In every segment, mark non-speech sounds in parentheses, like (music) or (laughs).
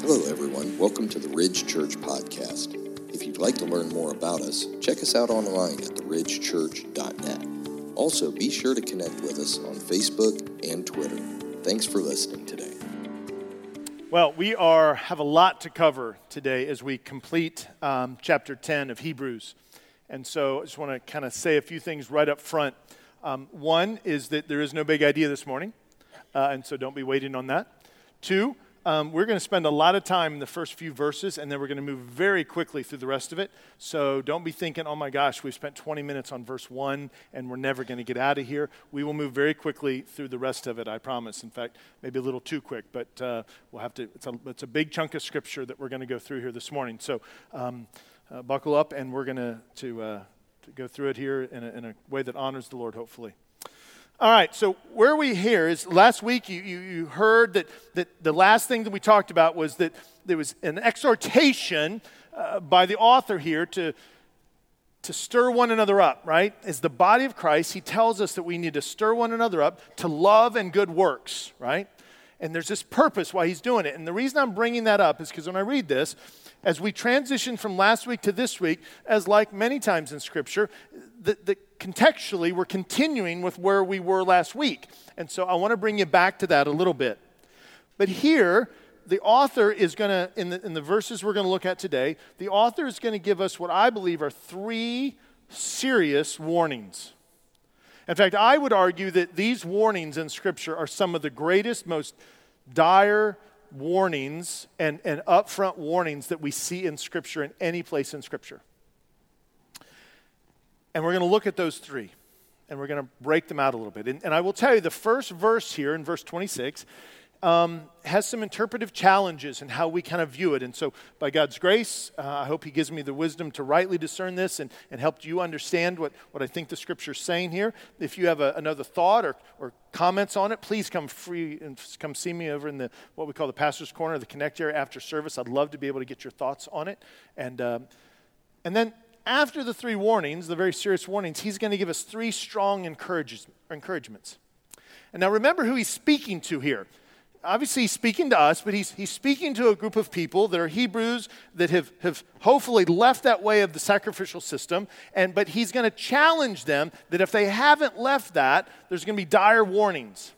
Hello, everyone. Welcome to the Ridge Church Podcast. If you'd like to learn more about us, check us out online at theridgechurch.net. Also, be sure to connect with us on Facebook and Twitter. Thanks for listening today. Well, we are have a lot to cover today as we complete um, chapter 10 of Hebrews. And so I just want to kind of say a few things right up front. Um, one is that there is no big idea this morning, uh, and so don't be waiting on that. Two, um, we're going to spend a lot of time in the first few verses, and then we're going to move very quickly through the rest of it. So don't be thinking, oh my gosh, we've spent 20 minutes on verse 1 and we're never going to get out of here. We will move very quickly through the rest of it, I promise. In fact, maybe a little too quick, but uh, we'll have to, it's a, it's a big chunk of scripture that we're going to go through here this morning. So um, uh, buckle up, and we're going to, uh, to go through it here in a, in a way that honors the Lord, hopefully. All right, so where we here is last week you, you, you, heard that, that the last thing that we talked about was that there was an exhortation uh, by the author here to, to stir one another up, right? As the body of Christ, he tells us that we need to stir one another up to love and good works, right? And there's this purpose why he's doing it. And the reason I'm bringing that up is because when I read this, as we transition from last week to this week, as like many times in Scripture, the, the contextually, we're continuing with where we were last week. And so I want to bring you back to that a little bit. But here, the author is going to, in the, in the verses we're going to look at today, the author is going to give us what I believe are three serious warnings. In fact, I would argue that these warnings in Scripture are some of the greatest, most dire warnings and, and upfront warnings that we see in Scripture in any place in Scripture. And we're going to look at those three and we're going to break them out a little bit. And, and, I will tell you, the first verse here in verse 26 um, has some interpretive challenges in how we kind of view it. And so, by God's grace, uh, I hope He gives me the wisdom to rightly discern this and, and help you understand what, what I think the scripture's saying here. If you have a, another thought or, or comments on it, please come free and come see me over in the what we call the pastor's corner, the connect area after service. I'd love to be able to get your thoughts on it. And, um, and then after the three warnings, the very serious warnings, he's going to give us three strong encouragements. And now remember who he's speaking to here. Obviously, he's speaking to us, but he's, he's speaking to a group of people that are Hebrews that have, have hopefully left that way of the sacrificial system. And, but he's going to challenge them that if they haven't left that, there's going to be dire warnings.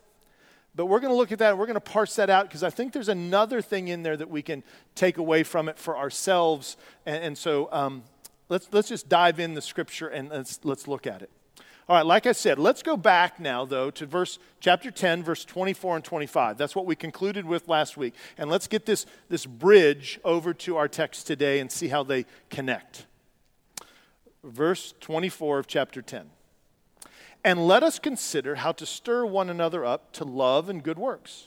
But we're going to look at that and we're going to parse that out because I think there's another thing in there that we can take away from it for ourselves. And, and so um, let's, let's just dive in the scripture and let's, let's look at it. All right, like I said, let's go back now, though, to verse chapter 10, verse 24 and 25. That's what we concluded with last week. And let's get this, this bridge over to our text today and see how they connect. Verse 24 of chapter 10. And let us consider how to stir one another up to love and good works,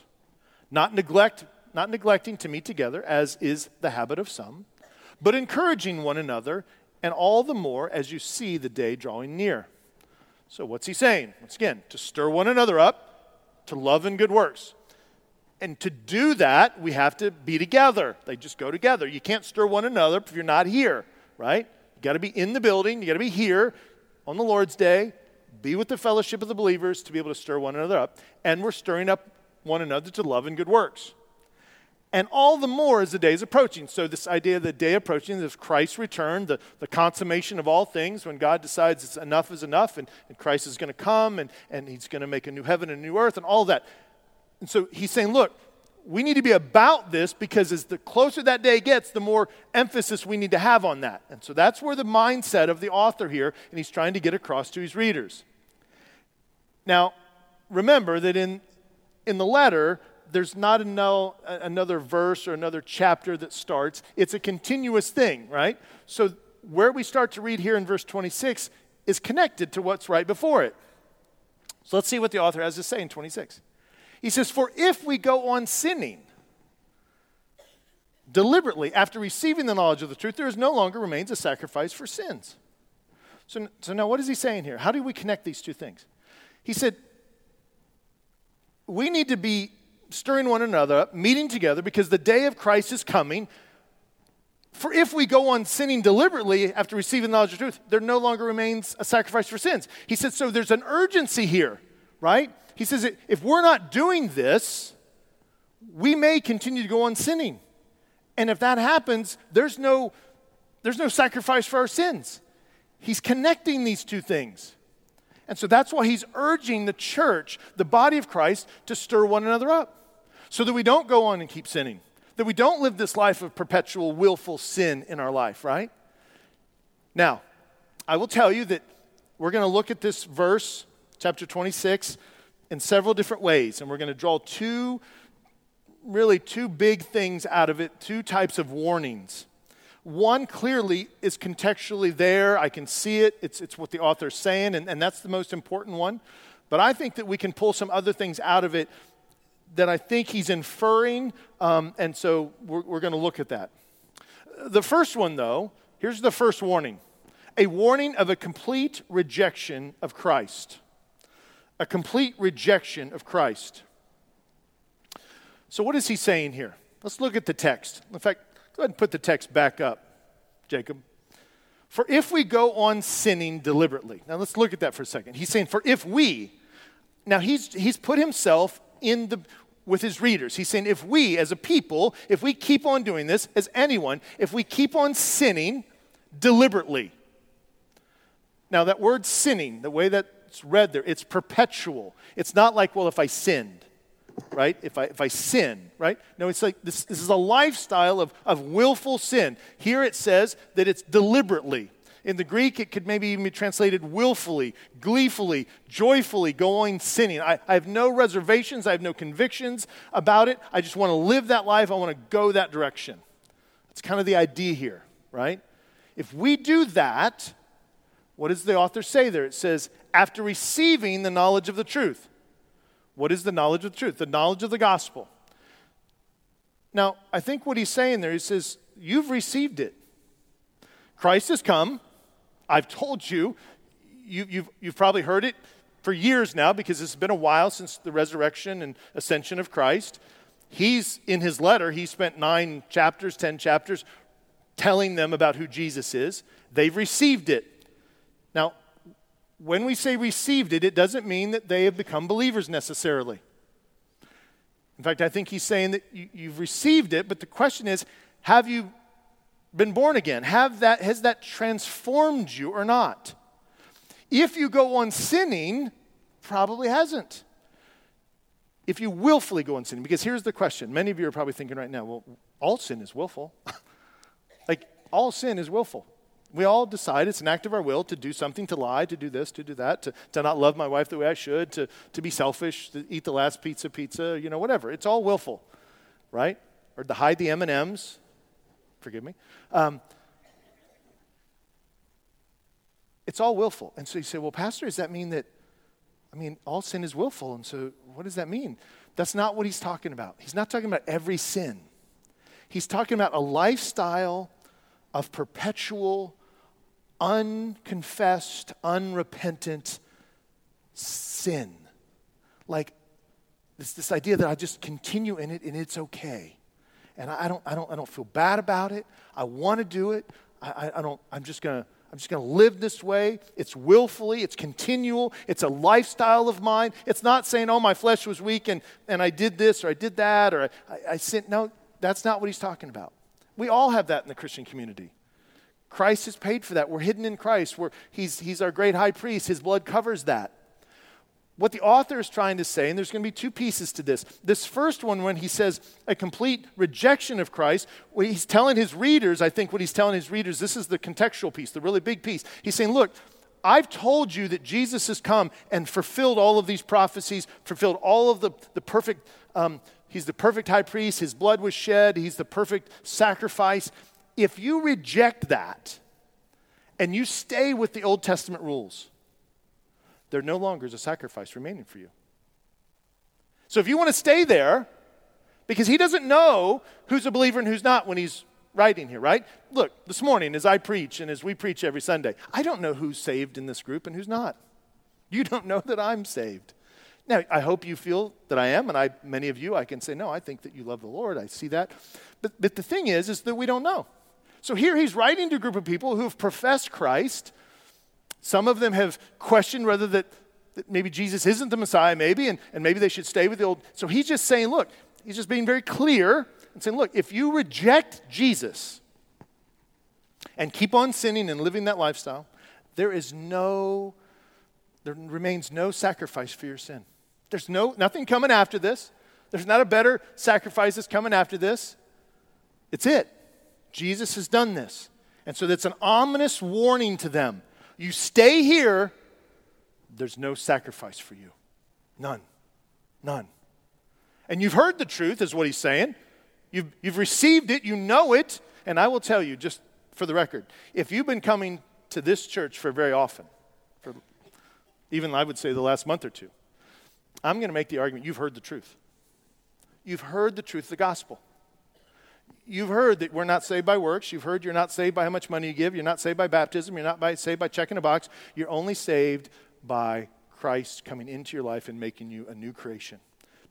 not neglect, not neglecting to meet together, as is the habit of some, but encouraging one another and all the more as you see the day drawing near. So, what's he saying? Once again, to stir one another up to love and good works. And to do that, we have to be together. They just go together. You can't stir one another if you're not here, right? You got to be in the building, you got to be here on the Lord's day, be with the fellowship of the believers to be able to stir one another up. And we're stirring up one another to love and good works and all the more as the day is approaching. So, this idea of the day approaching is Christ's return, the, the consummation of all things, when God decides it's enough is enough, and, and Christ is going to come, and, and he's going to make a new heaven and a new earth, and all that. And so, he's saying, look, we need to be about this because as the closer that day gets, the more emphasis we need to have on that. And so, that's where the mindset of the author here, and he's trying to get across to his readers. Now, remember that in, in the letter, there's not uh, another verse or another chapter that starts. It's a continuous thing, right? So where we start to read here in verse 26 is connected to what's right before it. So let's see what the author has to say in 26. He says, For if we go on sinning deliberately after receiving the knowledge of the truth, there is no longer remains a sacrifice for sins. So, so now what is he saying here? How do we connect these two things? He said, we need to be stirring one another up, meeting together, because the day of Christ is coming. For if we go on sinning deliberately after receiving the knowledge of truth, there no longer remains a sacrifice for sins. He says, so there's an urgency here, right? He says, if we're not doing this, we may continue to go on sinning. And if that happens, there's no, there's no sacrifice for our sins. He's connecting these two things. And so that's why he's urging the church, the body of Christ, to stir one another up so that we don't go on and keep sinning, that we don't live this life of perpetual willful sin in our life, right? Now, I will tell you that we're going to look at this verse, chapter 26, in several different ways, and we're going to draw two, really two big things out of it, two types of warnings. One clearly is contextually there. I can see it. It's, it's what the author's saying, and, and that's the most important one. But I think that we can pull some other things out of it that I think he's inferring, um, and so we're, we're going to look at that. The first one, though, here's the first warning a warning of a complete rejection of Christ. A complete rejection of Christ. So, what is he saying here? Let's look at the text. In fact, Go ahead and put the text back up, Jacob. For if we go on sinning deliberately. Now let's look at that for a second. He's saying, for if we, now he's, he's put himself in the, with his readers. He's saying, if we as a people, if we keep on doing this, as anyone, if we keep on sinning deliberately. Now that word sinning, the way that's read there, it's perpetual. It's not like, well, if I sinned right? If I, if I sin, right? No, it's like this, this is a lifestyle of, of willful sin. Here it says that it's deliberately. In the Greek, it could maybe even be translated willfully, gleefully, joyfully going sinning. I, I have no reservations, I have no convictions about it. I just want to live that life, I want to go that direction. That's kind of the idea here, right? If we do that, what does the author say there? It says, after receiving the knowledge of the truth. What is the knowledge of the truth? The knowledge of the gospel. Now, I think what he's saying there, he says, You've received it. Christ has come. I've told you. you you've, you've probably heard it for years now because it's been a while since the resurrection and ascension of Christ. He's, in his letter, he spent nine chapters, ten chapters, telling them about who Jesus is. They've received it. Now, when we say received it, it doesn't mean that they have become believers necessarily. In fact, I think he's saying that you, have received it, but the question is have you been born again? Have that, has that transformed you or not? If you go on sinning, probably hasn't. If you willfully go on sinning, because here's the question many of you are probably thinking right now, well, all sin is willful. (laughs) like, all sin is willful. We all decide it's an act of our will to do something, to lie, to do this, to do that, to, to not love my wife the way I should, to, to be selfish, to eat the last pizza, pizza, you know, whatever. It's all willful, right? Or to hide the M&Ms. Forgive me. Um, it's all willful. And so you say, well, Pastor, does that mean that, I mean, all sin is willful. And so what does that mean? That's not what he's talking about. He's not talking about every sin. He's talking about a lifestyle of perpetual unconfessed, unrepentant sin. Like this, this idea that I just continue in it and it's okay. And I, don't, I, don't, I don't feel bad about it. I want to do it. I, I, I don't, I'm just going to. I'm just going to live this way. It's willfully, it's continual, it's a lifestyle of mine. It's not saying, oh, my flesh was weak and, and I did this or I did that or I, I, I sinned. No, that's not what he's talking about. We all have that in the Christian community. Christ has paid for that. We're hidden in Christ. We're, he's, he's our great high priest. His blood covers that. What the author is trying to say, and there's going to be two pieces to this. This first one, when he says a complete rejection of Christ, he's telling his readers, I think what he's telling his readers, this is the contextual piece, the really big piece. He's saying, look, I've told you that Jesus has come and fulfilled all of these prophecies, fulfilled all of the, the perfect, um, he's the perfect high priest, his blood was shed, he's the perfect sacrifice. If you reject that and you stay with the Old Testament rules, there no longer is a sacrifice remaining for you. So if you want to stay there, because he doesn't know who's a believer and who's not when he's writing here, right? Look, this morning as I preach and as we preach every Sunday, I don't know who's saved in this group and who's not. You don't know that I'm saved. Now, I hope you feel that I am, and I, many of you, I can say, no, I think that you love the Lord. I see that. But, but the thing is, is that we don't know. So here he's writing to a group of people who have professed Christ. Some of them have questioned whether that, that maybe Jesus isn't the Messiah, maybe, and, and maybe they should stay with the old. So he's just saying, look, he's just being very clear and saying, look, if you reject Jesus and keep on sinning and living that lifestyle, there is no, there remains no sacrifice for your sin. There's no, nothing coming after this. There's not a better sacrifice that's coming after this. It's it. Jesus has done this. And so that's an ominous warning to them. You stay here, there's no sacrifice for you. None. None. And you've heard the truth, is what he's saying. You've, you've received it, you know it. And I will tell you, just for the record, if you've been coming to this church for very often, for even I would say the last month or two, I'm going to make the argument you've heard the truth. You've heard the truth of the gospel. You've heard that we're not saved by works. You've heard you're not saved by how much money you give. You're not saved by baptism. You're not by, saved by checking a box. You're only saved by Christ coming into your life and making you a new creation,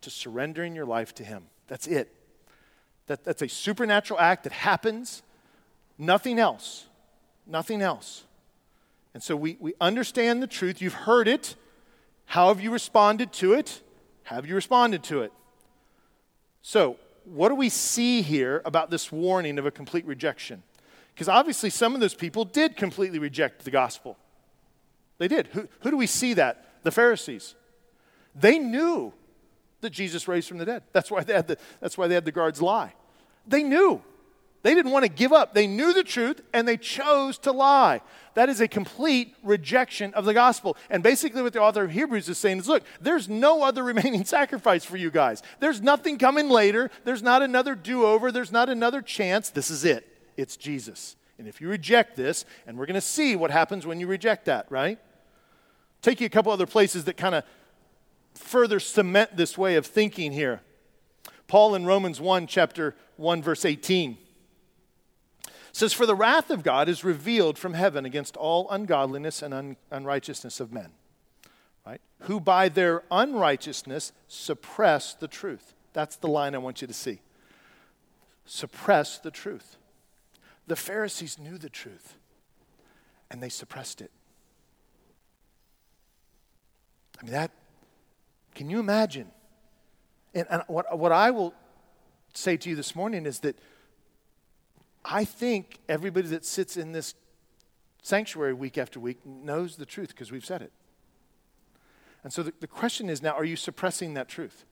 to surrendering your life to Him. That's it. That, that's a supernatural act that happens, nothing else. Nothing else. And so we, we understand the truth. You've heard it. How have you responded to it? Have you responded to it? So, what do we see here about this warning of a complete rejection? Because obviously, some of those people did completely reject the gospel. They did. Who, who do we see that? The Pharisees. They knew that Jesus raised from the dead. That's why they had the, that's why they had the guards lie. They knew. They didn't want to give up. They knew the truth and they chose to lie. That is a complete rejection of the gospel. And basically, what the author of Hebrews is saying is look, there's no other (laughs) remaining sacrifice for you guys. There's nothing coming later. There's not another do over. There's not another chance. This is it. It's Jesus. And if you reject this, and we're going to see what happens when you reject that, right? Take you a couple other places that kind of further cement this way of thinking here. Paul in Romans 1, chapter 1, verse 18 says, For the wrath of God is revealed from heaven against all ungodliness and un- unrighteousness of men, right? Who by their unrighteousness suppress the truth. That's the line I want you to see. Suppress the truth. The Pharisees knew the truth, and they suppressed it. I mean, that, can you imagine? And, and what, what I will say to you this morning is that I think everybody that sits in this sanctuary week after week knows the truth because we've said it. And so the, the question is now are you suppressing that truth?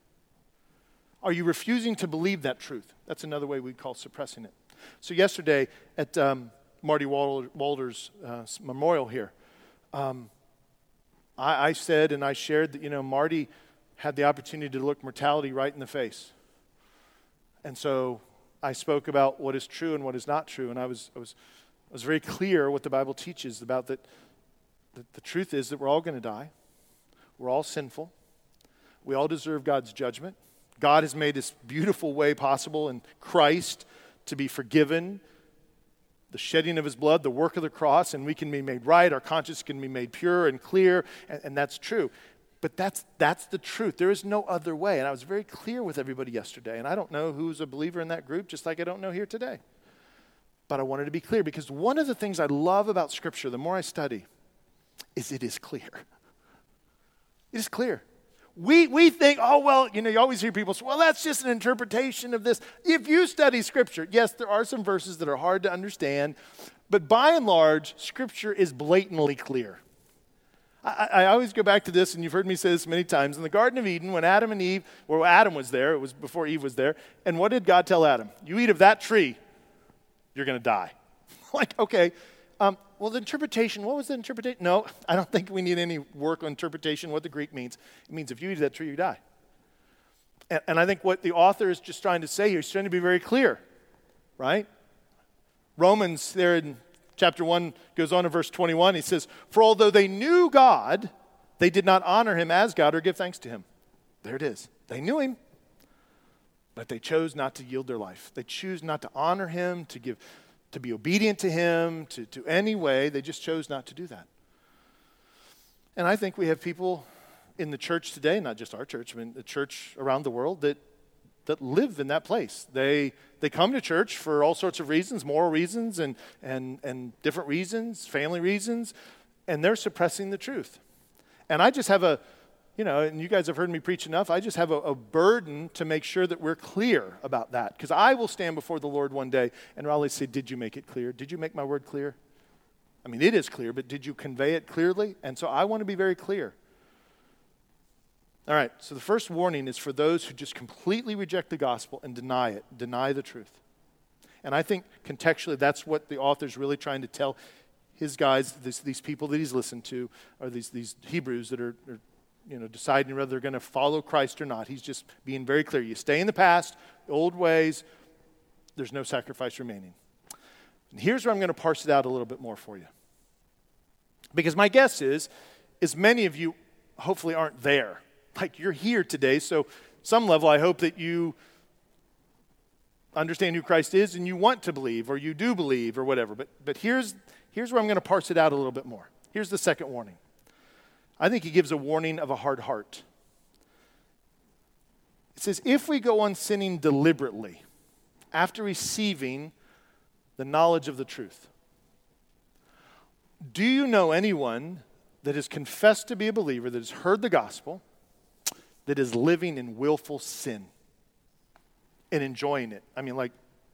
Are you refusing to believe that truth? That's another way we call suppressing it. So, yesterday at um, Marty Walder's uh, memorial here, um, I, I said and I shared that, you know, Marty had the opportunity to look mortality right in the face. And so I spoke about what is true and what is not true, and I was, I was, I was very clear what the Bible teaches about that. The, the truth is that we're all going to die. We're all sinful. We all deserve God's judgment. God has made this beautiful way possible in Christ to be forgiven, the shedding of his blood, the work of the cross, and we can be made right. Our conscience can be made pure and clear, and, and that's true. But that's, that's the truth. There is no other way. And I was very clear with everybody yesterday. And I don't know who's a believer in that group, just like I don't know here today. But I wanted to be clear because one of the things I love about Scripture, the more I study, is it is clear. It is clear. We, we think, oh, well, you know, you always hear people say, well, that's just an interpretation of this. If you study Scripture, yes, there are some verses that are hard to understand, but by and large, Scripture is blatantly clear. I, I, always go back to this, and you've heard me say this many times. In the Garden of Eden, when Adam and Eve, well, Adam was there, it was before Eve was there, and what did God tell Adam? You eat of that tree, you're going to die. (laughs) like, okay, um, well, the interpretation, what was the interpretation? No, I don't think we need any work on interpretation, what the Greek means. It means if you eat that tree, you die. And, and I think what the author is just trying to say here, he's trying to be very clear, right? Romans, there in chapter 1 goes on in verse 21. He says, For although they knew God, they did not honor him as God or give thanks to him. There it is. They knew him, but they chose not to yield their life. They choose not to honor him, to give, to be obedient to him, to, to any way. They just chose not to do that. And I think we have people in the church today, not just our church, I mean the church around the world that that live in that place. They, they come to church for all sorts of reasons, moral reasons and, and, and different reasons, family reasons, and they're suppressing the truth. And I just have a, you know, and you guys have heard me preach enough. I just have a, a burden to make sure that we're clear about that. Because I will stand before the Lord one day and Raleigh say, Did you make it clear? Did you make my word clear? I mean, it is clear, but did you convey it clearly? And so I want to be very clear. All right, so the first warning is for those who just completely reject the gospel and deny it, deny the truth. And I think contextually, that's what the author's really trying to tell his guys, this, these people that he's listened to, or these, these Hebrews that are, are you know, deciding whether they're going to follow Christ or not. He's just being very clear. You stay in the past, old ways, there's no sacrifice remaining. And here's where I'm going to parse it out a little bit more for you. Because my guess is, is many of you hopefully aren't there. Like you're here today, so some level I hope that you understand who Christ is and you want to believe or you do believe or whatever. But, but here's, here's where I'm going to parse it out a little bit more. Here's the second warning. I think he gives a warning of a hard heart. It says, if we go on sinning deliberately after receiving the knowledge of the truth, do you know anyone that has confessed to be a believer, that has heard the gospel, that is living in willful sin? and enjoying it. I mean, like,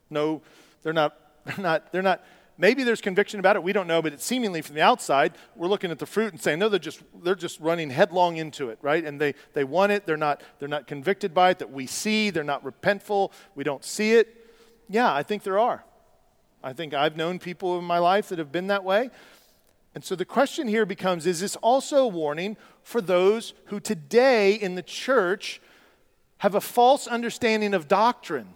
no, they're not, (laughs) they're not, they're not, maybe there's conviction about it, we don't know, but it's seemingly from the outside, we're looking at the fruit and saying, no, they're just, they're just running headlong into it, right? And they, they want it, they're not, they're not convicted by it that we see, they're not repentful, we don't see it. Yeah, I think there are. I think I've known people in my life that have been that way. And so the question here becomes is this also a warning for those who today in the church have a false understanding of doctrine.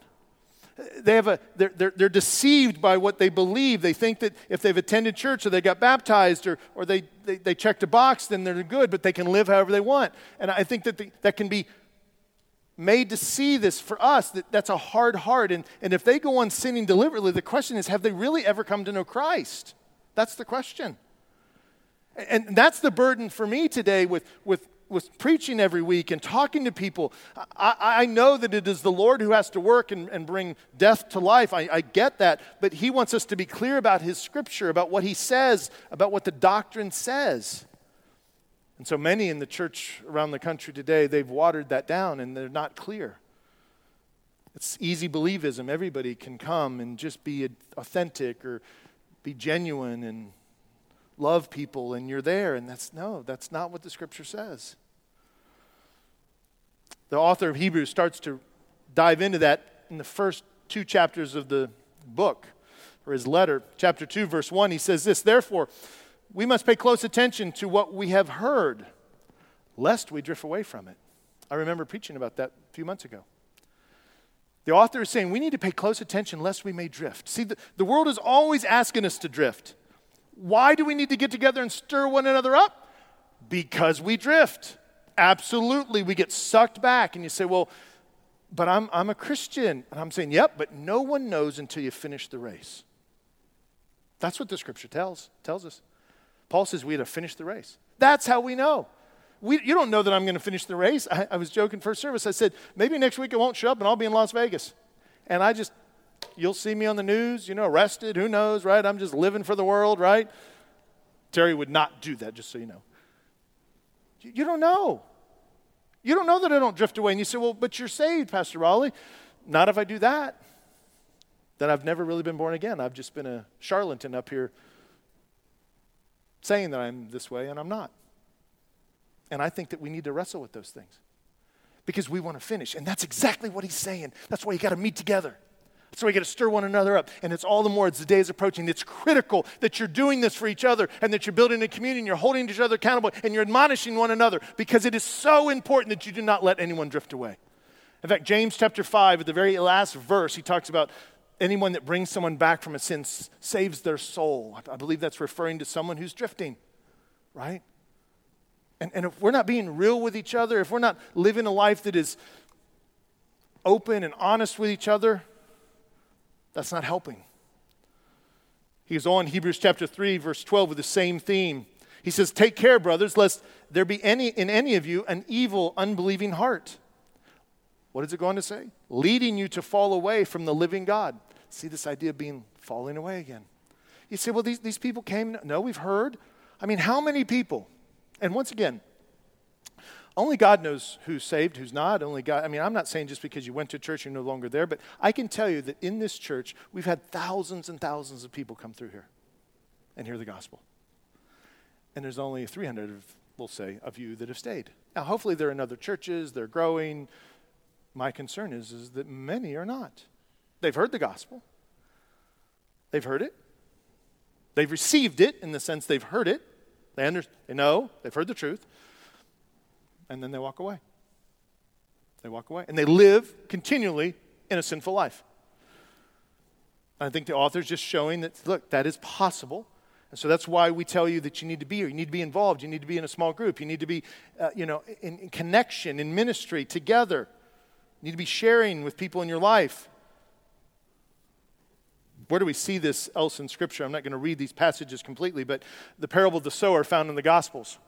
They have a, they're, they're, they're, deceived by what they believe. They think that if they've attended church or they got baptized or, or they, they, they checked a box, then they're good, but they can live however they want. And I think that the, that can be made to see this for us, that that's a hard heart. And, and if they go on sinning deliberately, the question is have they really ever come to know Christ? That's the question. And that's the burden for me today with, with with preaching every week and talking to people, I, I know that it is the Lord who has to work and, and bring death to life. I, I get that. But He wants us to be clear about His scripture, about what He says, about what the doctrine says. And so many in the church around the country today, they've watered that down and they're not clear. It's easy believism. Everybody can come and just be authentic or be genuine and love people and you're there. And that's no, that's not what the scripture says the author of Hebrews starts to dive into that in the first two chapters of the book or his letter. Chapter 2, verse 1, he says this Therefore, we must pay close attention to what we have heard, lest we drift away from it. I remember preaching about that a few months ago. The author is saying we need to pay close attention lest we may drift. See, the, the world is always asking us to drift. Why do we need to get together and stir one another up? Because we drift. Absolutely we get sucked back and you say well but i'm, I'm a christian. And i'm saying yep but no one knows until you finish the race. That's what the scripture tells tells us. Paul says we had to finish the race. That's how we know. We, you don't know that i'm going to finish the race. I, I was joking first service. I said maybe next week i won't show up and i'll be in las vegas. And i just you'll see me on the news you know arrested who knows right i'm just living for the world right terry would not do that just so you know you don't know. You don't know that I don't drift away. And you say, well, but you're saved, Pastor Raleigh. Not if I do that. Then I've never really been born again. I've just been a charlatan up here saying that I'm this way, and I'm not. And I think that we need to wrestle with those things because we want to finish. And that's exactly what he's saying. That's why you got to meet together. So we got to stir one another up. And it's all the more as the day is approaching. It's critical that you're doing this for each other and that you're building a community and you're holding each other accountable and you're admonishing one another because it is so important that you do not let anyone drift away. In fact, James chapter 5, at the very last verse, he talks about anyone that brings someone back from a sin saves their soul. I believe that's referring to someone who's drifting, right? And, and if we're not being real with each other, if we're not living a life that is open and honest with each other, that's not helping. He goes on, Hebrews chapter 3, verse 12, with the same theme. He says, Take care, brothers, lest there be any, in any of you an evil, unbelieving heart. What is it going to say? Leading you to fall away from the living God. See this idea of being falling away again. You say, well, these, these people came. No, we've heard. I mean, how many people? And once again, Only God knows who's saved, who's not. Only God. I mean, I'm not saying just because you went to church, you're no longer there, but I can tell you that in this church, we've had thousands and thousands of people come through here and hear the gospel. And there's only 300, of, we'll say, of you that have stayed. Now, hopefully, they're in other churches, they're growing. My concern is, is that many are not. They've heard the gospel, they've heard it, they've received it in the sense they've heard it, they, under, they know, they've heard the truth, and then they walk away. They walk away. And they live continually in a sinful life. I think the author's just showing that, look, that is possible. And so that's why we tell you that you need to be here. You need to be involved. You need to be in a small group. You need to be, uh, you know, in, in connection, in ministry, together. You need to be sharing with people in your life. Where do we see this else in Scripture? I'm not going to read these passages completely, but the parable of the sower found in the Gospels.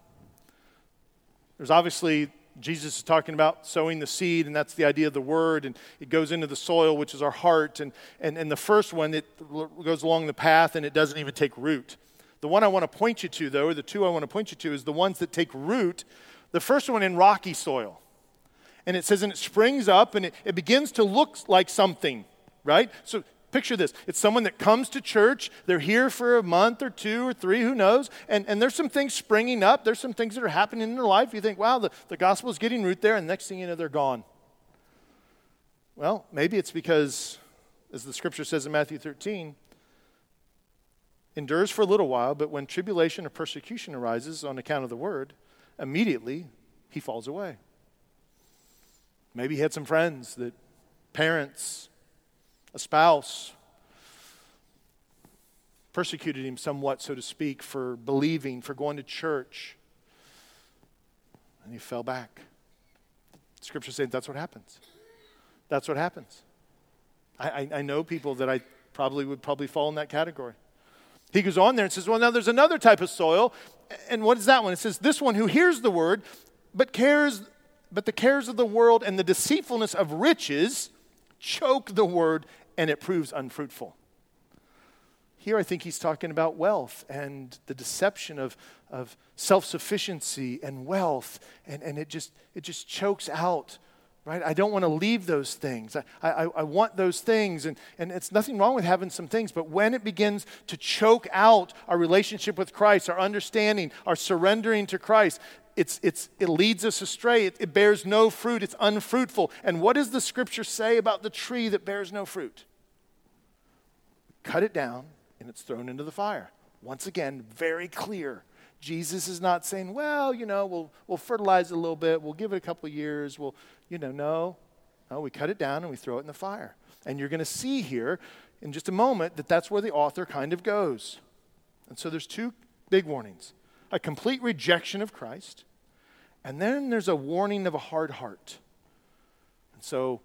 There's obviously Jesus is talking about sowing the seed, and that's the idea of the word, and it goes into the soil, which is our heart. And, and, and the first one, it goes along the path and it doesn't even take root. The one I want to point you to, though, or the two I want to point you to, is the ones that take root. The first one in rocky soil. And it says, and it springs up and it, it begins to look like something, right? So Picture this it's someone that comes to church, they're here for a month or two or three, who knows, and, and there's some things springing up, there's some things that are happening in their life. You think, wow, the, the gospel is getting root there, and the next thing you know, they're gone. Well, maybe it's because, as the scripture says in Matthew 13, endures for a little while, but when tribulation or persecution arises on account of the word, immediately he falls away. Maybe he had some friends that parents, a spouse persecuted him somewhat, so to speak, for believing, for going to church. And he fell back. Scripture says that's what happens. That's what happens. I, I, I, know people that I probably would probably fall in that category. He goes on there and says, Well, now there's another type of soil. And what is that one? It says, This one who hears the word, but cares, but the cares of the world and the deceitfulness of riches choke the word and it proves unfruitful. Here, I think he's talking about wealth and the deception of, of self sufficiency and wealth, and, and it, just, it just chokes out, right? I don't want to leave those things. I, I, I want those things, and, and it's nothing wrong with having some things, but when it begins to choke out our relationship with Christ, our understanding, our surrendering to Christ, it's, it's, it leads us astray. It, it bears no fruit. It's unfruitful. And what does the scripture say about the tree that bears no fruit? Cut it down and it's thrown into the fire. Once again, very clear. Jesus is not saying, well, you know, we'll, we'll fertilize it a little bit, we'll give it a couple years, we'll, you know, no. No, we cut it down and we throw it in the fire. And you're going to see here in just a moment that that's where the author kind of goes. And so there's two big warnings a complete rejection of Christ, and then there's a warning of a hard heart. And so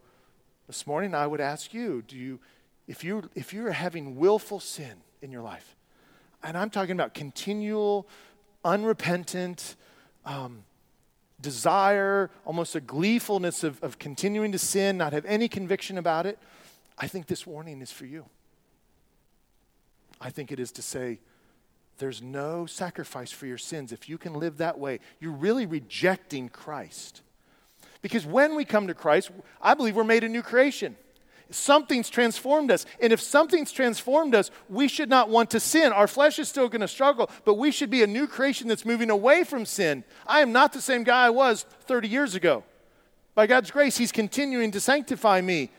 this morning I would ask you do you, if, you, if you're having willful sin in your life, and I'm talking about continual, unrepentant, um, desire, almost a gleefulness of, of continuing to sin, not have any conviction about it, I think this warning is for you. I think it is to say, there's no sacrifice for your sins. If you can live that way, you're really rejecting Christ. Because when we come to Christ, I believe we're made a new creation. Something's transformed us. And if something's transformed us, we should not want to sin. Our flesh is still going to struggle, but we should be a new creation that's moving away from sin. I am not the same guy I was 30 years ago. By God's grace, He's continuing to sanctify me.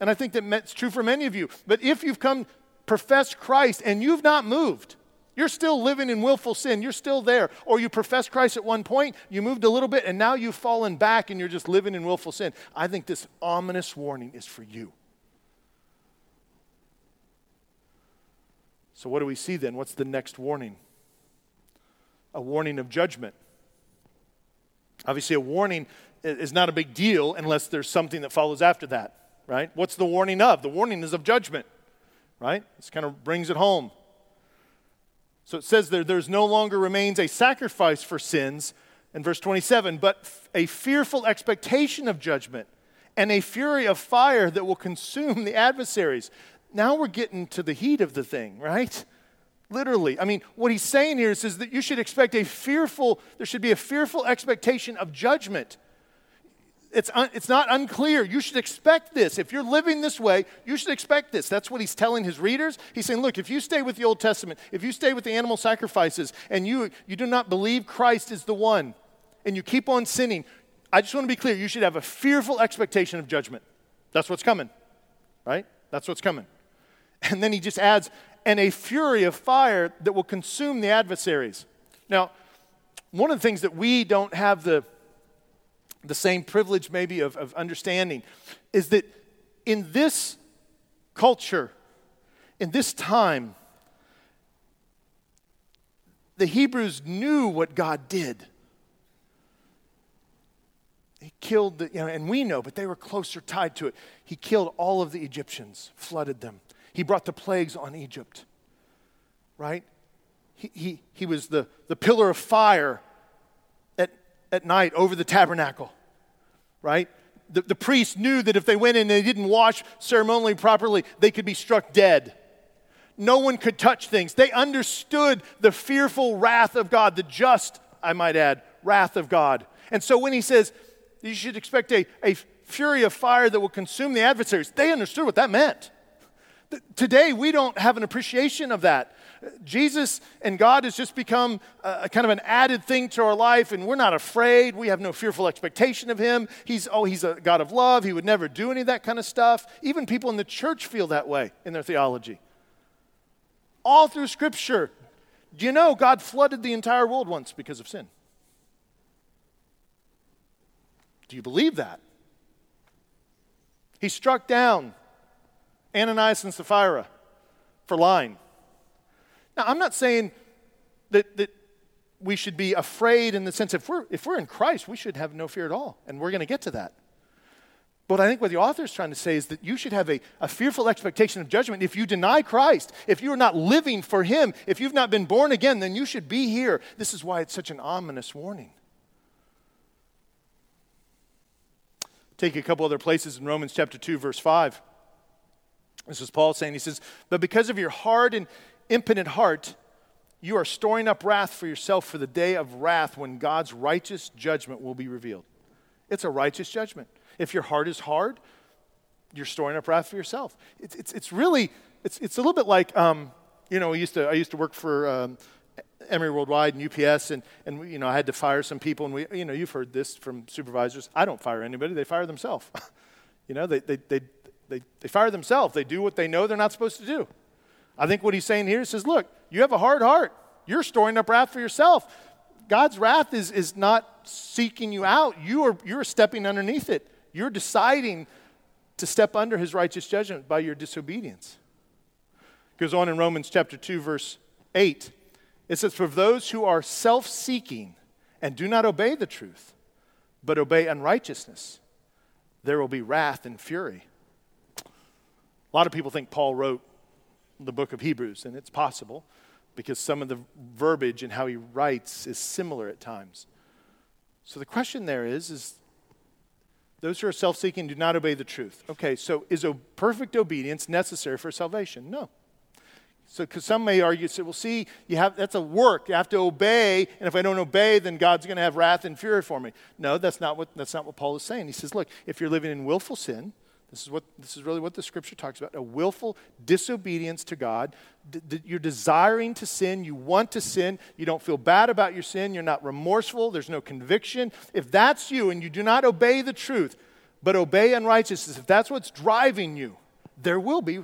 And I think that's true for many of you. But if you've come, professed Christ, and you've not moved, you're still living in willful sin. You're still there. Or you professed Christ at one point, you moved a little bit, and now you've fallen back and you're just living in willful sin. I think this ominous warning is for you. So, what do we see then? What's the next warning? A warning of judgment. Obviously, a warning is not a big deal unless there's something that follows after that, right? What's the warning of? The warning is of judgment, right? This kind of brings it home. So it says there, there's no longer remains a sacrifice for sins in verse 27, but a fearful expectation of judgment and a fury of fire that will consume the adversaries. Now we're getting to the heat of the thing, right? Literally. I mean, what he's saying here is, is that you should expect a fearful, there should be a fearful expectation of judgment. It's, un, it's not unclear. You should expect this. If you're living this way, you should expect this. That's what he's telling his readers. He's saying, look, if you stay with the Old Testament, if you stay with the animal sacrifices, and you, you do not believe Christ is the one, and you keep on sinning, I just want to be clear. You should have a fearful expectation of judgment. That's what's coming, right? That's what's coming. And then he just adds, and a fury of fire that will consume the adversaries. Now, one of the things that we don't have the, the same privilege, maybe, of, of understanding is that in this culture, in this time, the Hebrews knew what God did. He killed the, you know, and we know, but they were closer tied to it. He killed all of the Egyptians, flooded them. He brought the plagues on Egypt, right? He, he, he was the, the pillar of fire at, night over the tabernacle, right? The, the priests knew that if they went in and they didn't wash ceremonially properly, they could be struck dead. No one could touch things. They understood the fearful wrath of God, the just, I might add, wrath of God. And so when he says, you should expect a, a fury of fire that will consume the adversaries, they understood what that meant. Today, we don't have an appreciation of that. Jesus and God has just become a, kind of an added thing to our life, and we're not afraid. We have no fearful expectation of Him. He's, oh, He's a God of love. He would never do any of that kind of stuff. Even people in the church feel that way in their theology. All through Scripture, do you know God flooded the entire world once because of sin? Do you believe that? He struck down Ananias and Sapphira for lying. Now, I'm not saying that, that we should be afraid in the sense if we're, if we're in Christ, we should have no fear at all. And we're going to get to that. But I think what the author is trying to say is that you should have a, a fearful expectation of judgment. If you deny Christ, if you are not living for Him, if you've not been born again, then you should be here. This is why it's such an ominous warning. Take a couple other places in Romans chapter 2, verse 5. This is Paul saying, he says, But because of your hard and impotent heart, you are storing up wrath for yourself for the day of wrath when God's righteous judgment will be revealed. It's a righteous judgment. If your heart is hard, you're storing up wrath for yourself. It's, it's, it's really, it's, it's a little bit like, um, you know, I used to, I used to work for um, Emery Worldwide and UPS, and, and you know, I had to fire some people, and we, you know, you've heard this from supervisors. I don't fire anybody, they fire themselves. (laughs) you know, they, they, they, they, they fire themselves. They do what they know they're not supposed to do. I think what he's saying here is says, look, you have a hard heart. You're storing up wrath for yourself. God's wrath is, is not seeking you out. You are, you're stepping underneath it. You're deciding to step under his righteous judgment by your disobedience. It goes on in Romans chapter 2, verse 8. It says, For those who are self seeking and do not obey the truth, but obey unrighteousness, there will be wrath and fury. A lot of people think Paul wrote the book of Hebrews, and it's possible because some of the verbiage and how he writes is similar at times. So the question there is, is those who are self-seeking do not obey the truth. Okay, so is a perfect obedience necessary for salvation? No. So, because some may argue, say, well, see, you have that's a work. You have to obey, and if I don't obey, then God's going to have wrath and fury for me. No, that's not what that's not what Paul is saying. He says, look, if you're living in willful sin, this is, what, this is really what the scripture talks about a willful disobedience to God. D- d- you're desiring to sin. You want to sin. You don't feel bad about your sin. You're not remorseful. There's no conviction. If that's you and you do not obey the truth, but obey unrighteousness, if that's what's driving you, there will be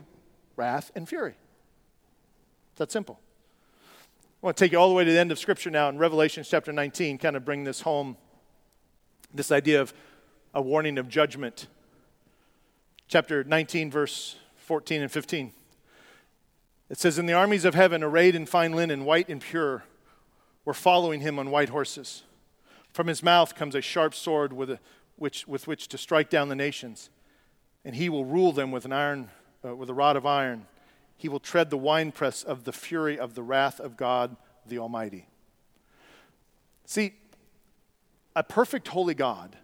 wrath and fury. It's that simple. I want to take you all the way to the end of Scripture now in Revelation chapter 19, kind of bring this home this idea of a warning of judgment chapter 19, verse 14 and 15. It says, And the armies of heaven, arrayed in fine linen, white and pure, were following him on white horses. From his mouth comes a sharp sword with, a, which, with which to strike down the nations, and he will rule them with an iron, uh, with a rod of iron. He will tread the winepress of the fury of the wrath of God the Almighty. See, a perfect holy God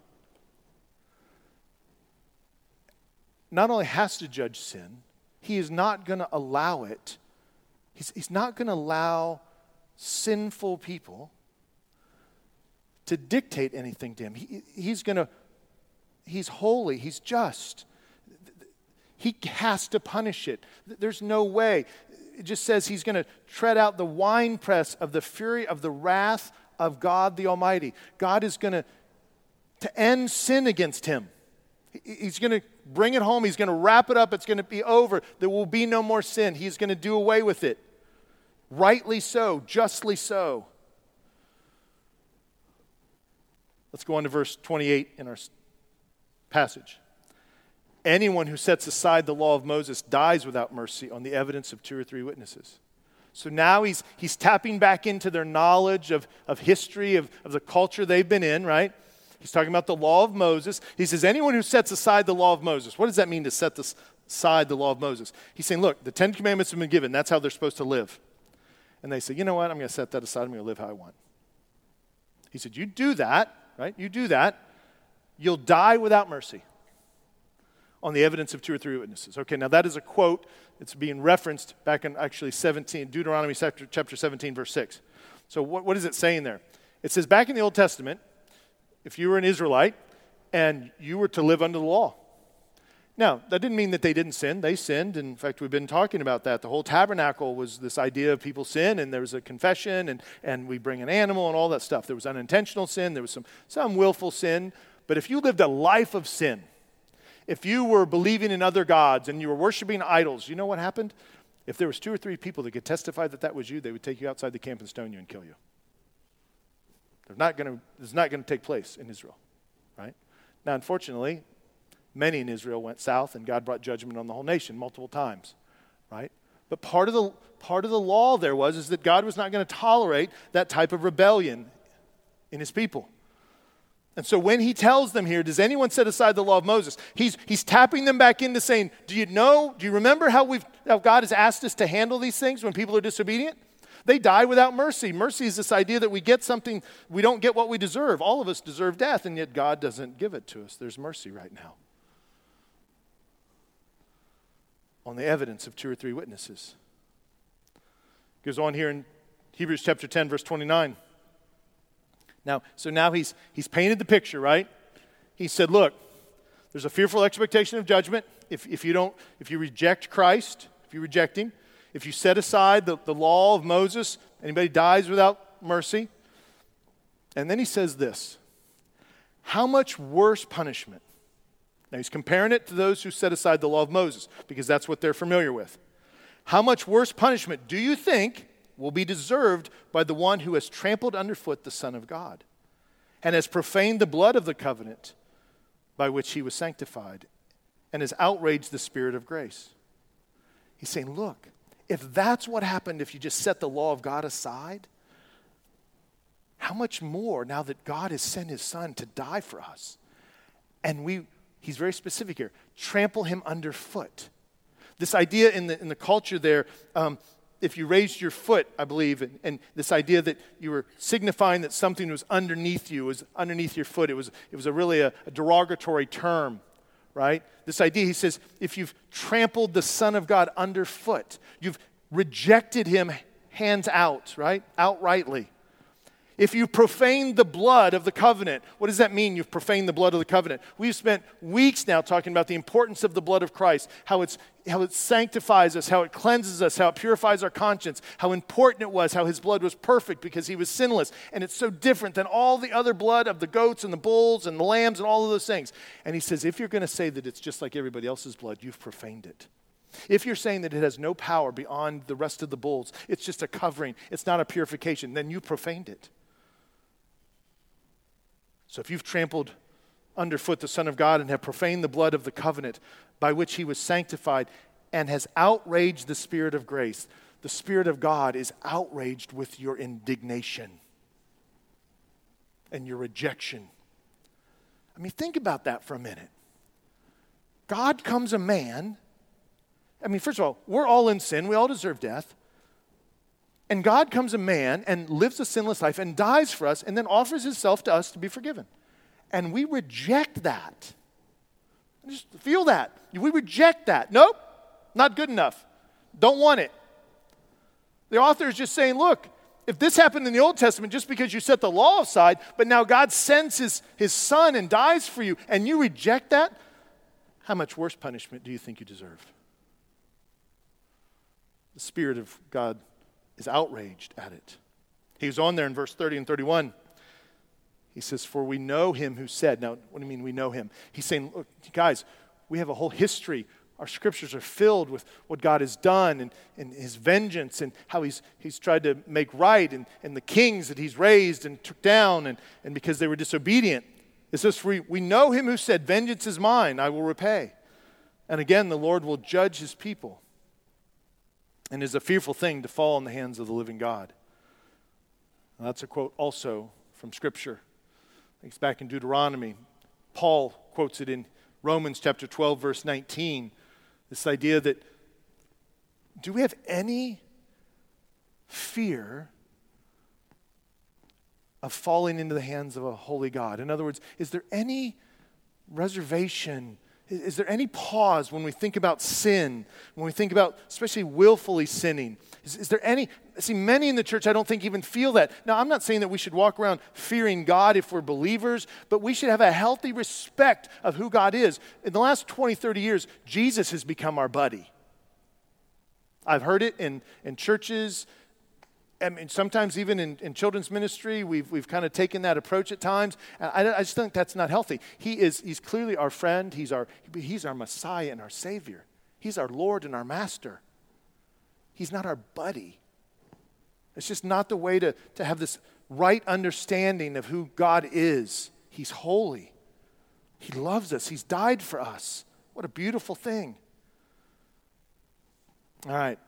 not only has to judge sin, he is not going to allow it. He's, he's not going to allow sinful people to dictate anything to him. He, he's going to, he's holy, he's just. He has to punish it. There's no way. It just says he's going to tread out the winepress of the fury of the wrath of God the Almighty. God is going to to end sin against him. He's going to bring it home. He's going to wrap it up. It's going to be over. There will be no more sin. He's going to do away with it. Rightly so, justly so. Let's go on to verse 28 in our passage. Anyone who sets aside the law of Moses dies without mercy on the evidence of two or three witnesses. So now he's, he's tapping back into their knowledge of, of history, of, of the culture they've been in, right? He's talking about the law of Moses. He says, Anyone who sets aside the law of Moses, what does that mean to set aside the law of Moses? He's saying, Look, the Ten Commandments have been given. That's how they're supposed to live. And they say, You know what? I'm going to set that aside. I'm going to live how I want. He said, You do that, right? You do that. You'll die without mercy on the evidence of two or three witnesses. Okay, now that is a quote. It's being referenced back in actually 17, Deuteronomy chapter 17, verse 6. So what, what is it saying there? It says back in the Old Testament, if you were an Israelite and you were to live under the law. Now, that didn't mean that they didn't sin. They sinned. In fact, we've been talking about that. The whole tabernacle was this idea of people sin, and there was a confession, and, and we bring an animal and all that stuff. There was unintentional sin, there was some, some willful sin. But if you lived a life of sin, if you were believing in other gods and you were worshiping idols, you know what happened? If there was two or three people that could testify that that was you, they would take you outside the camp and stone you and kill you. They're not going it's not going to take place in Israel, right? Now, unfortunately, many in Israel went south and God brought judgment on the whole nation multiple times, right? But part of the, part of the law there was is that God was not going to tolerate that type of rebellion in his people. And so when he tells them here, does anyone set aside the law of Moses? He's, he's tapping them back into saying, do you know, do you remember how, we've, how God has asked us to handle these things when people are disobedient? They die without mercy. Mercy is this idea that we get something, we don't get what we deserve. All of us deserve death, and yet God doesn't give it to us. There's mercy right now. On the evidence of two or three witnesses. Goes on here in Hebrews chapter 10, verse 29. Now, so now he's, he's painted the picture, right? He said, Look, there's a fearful expectation of judgment if, if you don't, if you reject Christ, if you reject him. If you set aside the, the law of Moses, anybody dies without mercy. And then he says this How much worse punishment? Now he's comparing it to those who set aside the law of Moses because that's what they're familiar with. How much worse punishment do you think will be deserved by the one who has trampled underfoot the Son of God and has profaned the blood of the covenant by which he was sanctified and has outraged the Spirit of grace? He's saying, Look, if that's what happened if you just set the law of God aside, how much more now that God has sent his son to die for us? And we, he's very specific here, trample him underfoot. This idea in the, in the culture there, um, if you raised your foot, I believe, and, and, this idea that you were signifying that something was underneath you, was underneath your foot, it was, it was a really a, a derogatory term right? This idea, he says, if you've trampled the Son of God underfoot, you've rejected him hands out, right? Outrightly. If you profane the blood of the covenant, what does that mean? You've profaned the blood of the covenant. We've spent weeks now talking about the importance of the blood of Christ, how, it's, how it sanctifies us, how it cleanses us, how it purifies our conscience, how important it was, how his blood was perfect because he was sinless. And it's so different than all the other blood of the goats and the bulls and the lambs and all of those things. And he says, if you're going to say that it's just like everybody else's blood, you've profaned it. If you're saying that it has no power beyond the rest of the bulls, it's just a covering, it's not a purification, then you profaned it. So if you've trampled underfoot the Son of God and have profaned the blood of the covenant by which he was sanctified and has outraged the Spirit of grace, the Spirit of God is outraged with your indignation and your rejection. I mean, think about that for a minute. God comes a man. I mean, first of all, we're all in sin, we all deserve death. And God comes a man and lives a sinless life and dies for us and then offers himself to us to be forgiven. And we reject that. Just feel that. We reject that. Nope, not good enough. Don't want it. The author is just saying, look, if this happened in the Old Testament just because you set the law aside, but now God sends his, his son and dies for you, and you reject that, how much worse punishment do you think you deserve? The Spirit of God is outraged at it. He was on there in verse 30 and 31. He says, For we know him who said, Now, what do you mean we know him? He's saying, Look, guys, we have a whole history. Our scriptures are filled with what God has done and, and his vengeance and how he's, he's tried to make right and, and the kings that he's raised and took down and, and because they were disobedient. It says, we, we know him who said, Vengeance is mine, I will repay. And again, the Lord will judge his people. And is a fearful thing to fall in the hands of the living God. And that's a quote also from Scripture. It's back in Deuteronomy. Paul quotes it in Romans chapter 12, verse 19. This idea that do we have any fear of falling into the hands of a holy God? In other words, is there any reservation? Is there any pause when we think about sin, when we think about especially willfully sinning? Is, is, there any, see, many in the church I don't think even feel that. Now, I'm not saying that we should walk around fearing God if we're believers, but we should have a healthy respect of who God is. In the last 20, 30 years, Jesus has become our buddy. I've heard it in, in churches I mean, sometimes even in, in children's ministry, we've, we've kind of taken that approach at times. I, I just think that's not healthy. He is, he's clearly our friend. He's our, he's our Messiah and our Savior. He's our Lord and our Master. He's not our buddy. It's just not the way to, to have this right understanding of who God is. He's holy. He loves us. He's died for us. What a beautiful thing. All right.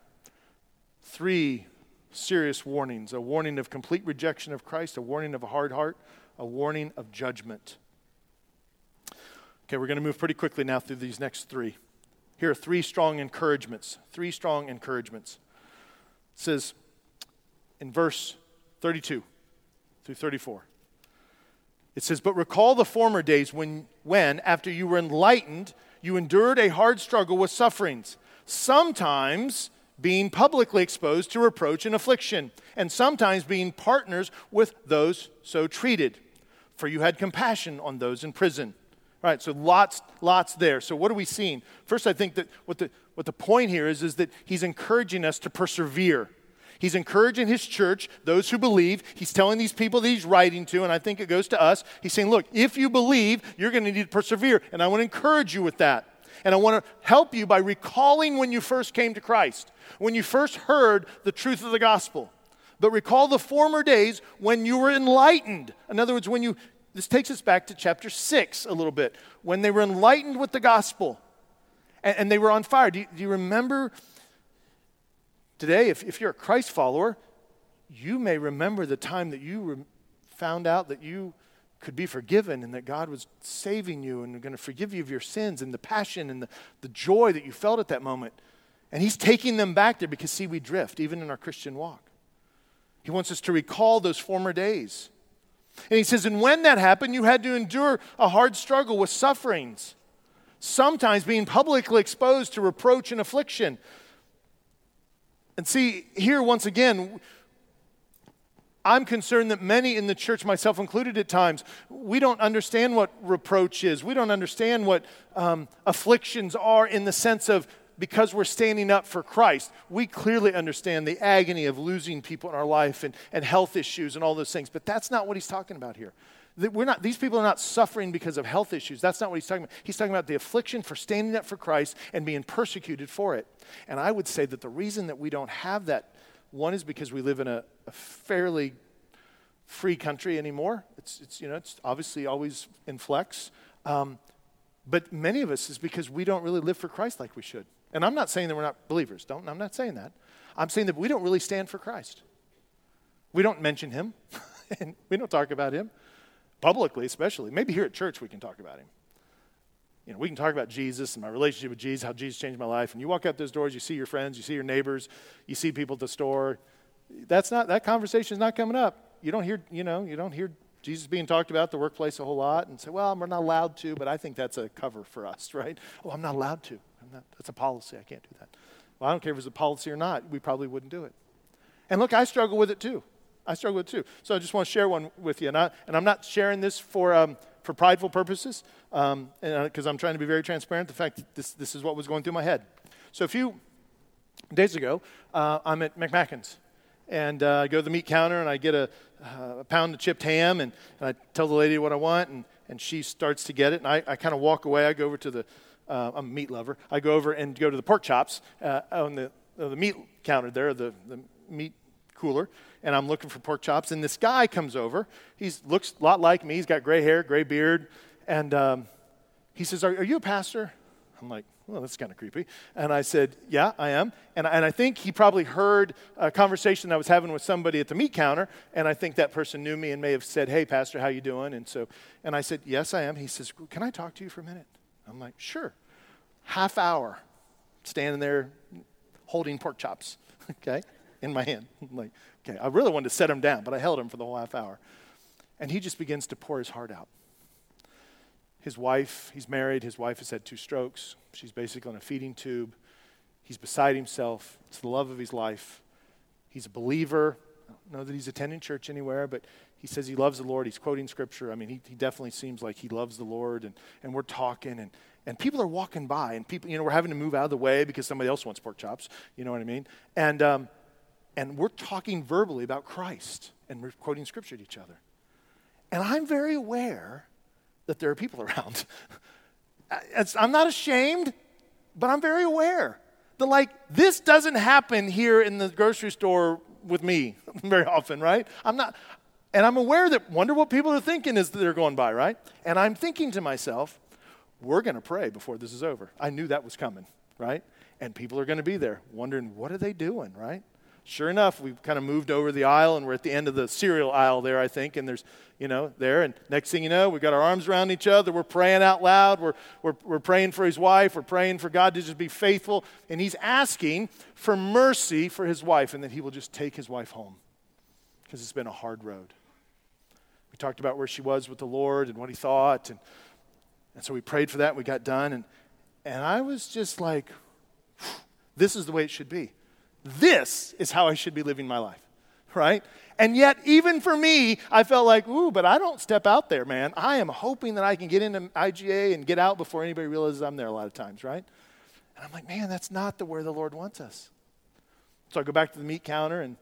Three serious warnings a warning of complete rejection of Christ, a warning of a hard heart, a warning of judgment. Okay, we're going to move pretty quickly now through these next three. Here are three strong encouragements. Three strong encouragements. It says in verse 32 through 34. It says, But recall the former days when, when, after you were enlightened, you endured a hard struggle with sufferings, sometimes being publicly exposed to reproach and affliction, and sometimes being partners with those so treated. For you had compassion on those in prison. All right, so lots, lots there. So what are we seeing? First, I think that what the, what the point here is, is that he's encouraging us to persevere. He's encouraging his church, those who believe. He's telling these people that he's writing to, and I think it goes to us. He's saying, look, if you believe, you're going to need to persevere. And I want to encourage you with that. And I want to help you by recalling when you first came to Christ when you first heard the truth of the gospel. But recall the former days when you were enlightened. In other words, when you, this takes us back to chapter 6 a little bit, when they were enlightened with the gospel and, and they were on fire. Do you, do you remember today, if, if you're a Christ follower, you may remember the time that you re- found out that you could be forgiven and that God was saving you and going to forgive you of your sins and the passion and the, the joy that you felt at that moment. And he's taking them back there because, see, we drift, even in our Christian walk. He wants us to recall those former days. And he says, and when that happened, you had to endure a hard struggle with sufferings, sometimes being publicly exposed to reproach and affliction. And see, here once again, I'm concerned that many in the church, myself included at times, we don't understand what reproach is. We don't understand what um, afflictions are in the sense of because we're standing up for Christ, we clearly understand the agony of losing people in our life and, and health issues and all those things. But that's not what he's talking about here. We're not, these people are not suffering because of health issues. That's not what he's talking about. He's talking about the affliction for standing up for Christ and being persecuted for it. And I would say that the reason that we don't have that, one is because we live in a, a fairly free country anymore. It's, it's, you know, it's obviously always in flex. Um, but many of us is because we don't really live for Christ like we should. And I'm not saying that we're not believers. Don't, I'm not saying that. I'm saying that we don't really stand for Christ. We don't mention him, (laughs) and we don't talk about him publicly, especially. Maybe here at church we can talk about him. You know, we can talk about Jesus and my relationship with Jesus, how Jesus changed my life. And you walk out those doors, you see your friends, you see your neighbors, you see people at the store. That's not that conversation is not coming up. You don't hear, you know, you don't hear Jesus being talked about the workplace a whole lot and say, well, we're not allowed to, but I think that's a cover for us, (laughs) right? Oh, I'm not allowed to. Not, that's a policy. I can't do that. Well, I don't care if it's a policy or not. We probably wouldn't do it. And look, I struggle with it too. I struggle with it too. So I just want to share one with you. And, I, and I'm not sharing this for, um, for prideful purposes, because um, I'm trying to be very transparent. The fact that this, this is what was going through my head. So a few days ago, uh, I'm at McMackin's. And uh, I go to the meat counter and I get a, uh, a pound of chipped ham and, and, I tell the lady what I want and, and she starts to get it. And I, I kind of walk away. I go over to the, uh, I'm a meat lover. I go over and go to the pork chops uh, on the, the meat counter there, the, the meat cooler. And I'm looking for pork chops. And this guy comes over. He looks a lot like me. He's got gray hair, gray beard. And um, he says, are, are you a pastor? I'm like, well, that's kind of creepy. And I said, yeah, I am. And, and I think he probably heard a conversation I was having with somebody at the meat counter, and I think that person knew me and may have said, hey, pastor, how you doing? And so, and I said, yes, I am. He says, can I talk to you for a minute? I'm like, sure. Half hour, standing there holding pork chops, (laughs) okay, in my hand. I'm like, okay, I really wanted to set him down, but I held him for the whole half hour. And he just begins to pour his heart out his wife, he's married, his wife has had two strokes. She's basically on a feeding tube. He's beside himself. It's the love of his life. He's a believer. I don't know that he's attending church anywhere, but he says he loves the Lord. He's quoting scripture. I mean, he, he definitely seems like he loves the Lord. And, and we're talking, and, and people are walking by, and people, you know, we're having to move out of the way because somebody else wants pork chops. You know what I mean? And, um, and we're talking verbally about Christ, and we're quoting scripture to each other. And I'm very aware that there are people (laughs) around. I'm not ashamed, but I'm very aware that, like, this doesn't happen here in the grocery store with me (laughs) very often, right? I'm not, and I'm aware that, wonder what people are thinking as they're going by, right? And I'm thinking to myself, we're going to pray before this is over. I knew that was coming, right? And people are going to be there wondering, what are they doing, right? Sure enough, we've kind of moved over the aisle and we're at the end of the cereal aisle there, I think. And there's, you know, there. And next thing you know, we've got our arms around each other. We're praying out loud. We're, we're, we're praying for his wife. We're praying for God to just be faithful. And he's asking for mercy for his wife and that he will just take his wife home because it's been a hard road. We talked about where she was with the Lord and what he thought. And, and so we prayed for that. We got done. And, and I was just like, this is the way it should be. This is how I should be living my life, right? And yet, even for me, I felt like, ooh, but I don't step out there, man. I am hoping that I can get into IGA and get out before anybody realizes I'm there a lot of times, right? And I'm like, man, that's not the where the Lord wants us. So I go back to the meat counter, and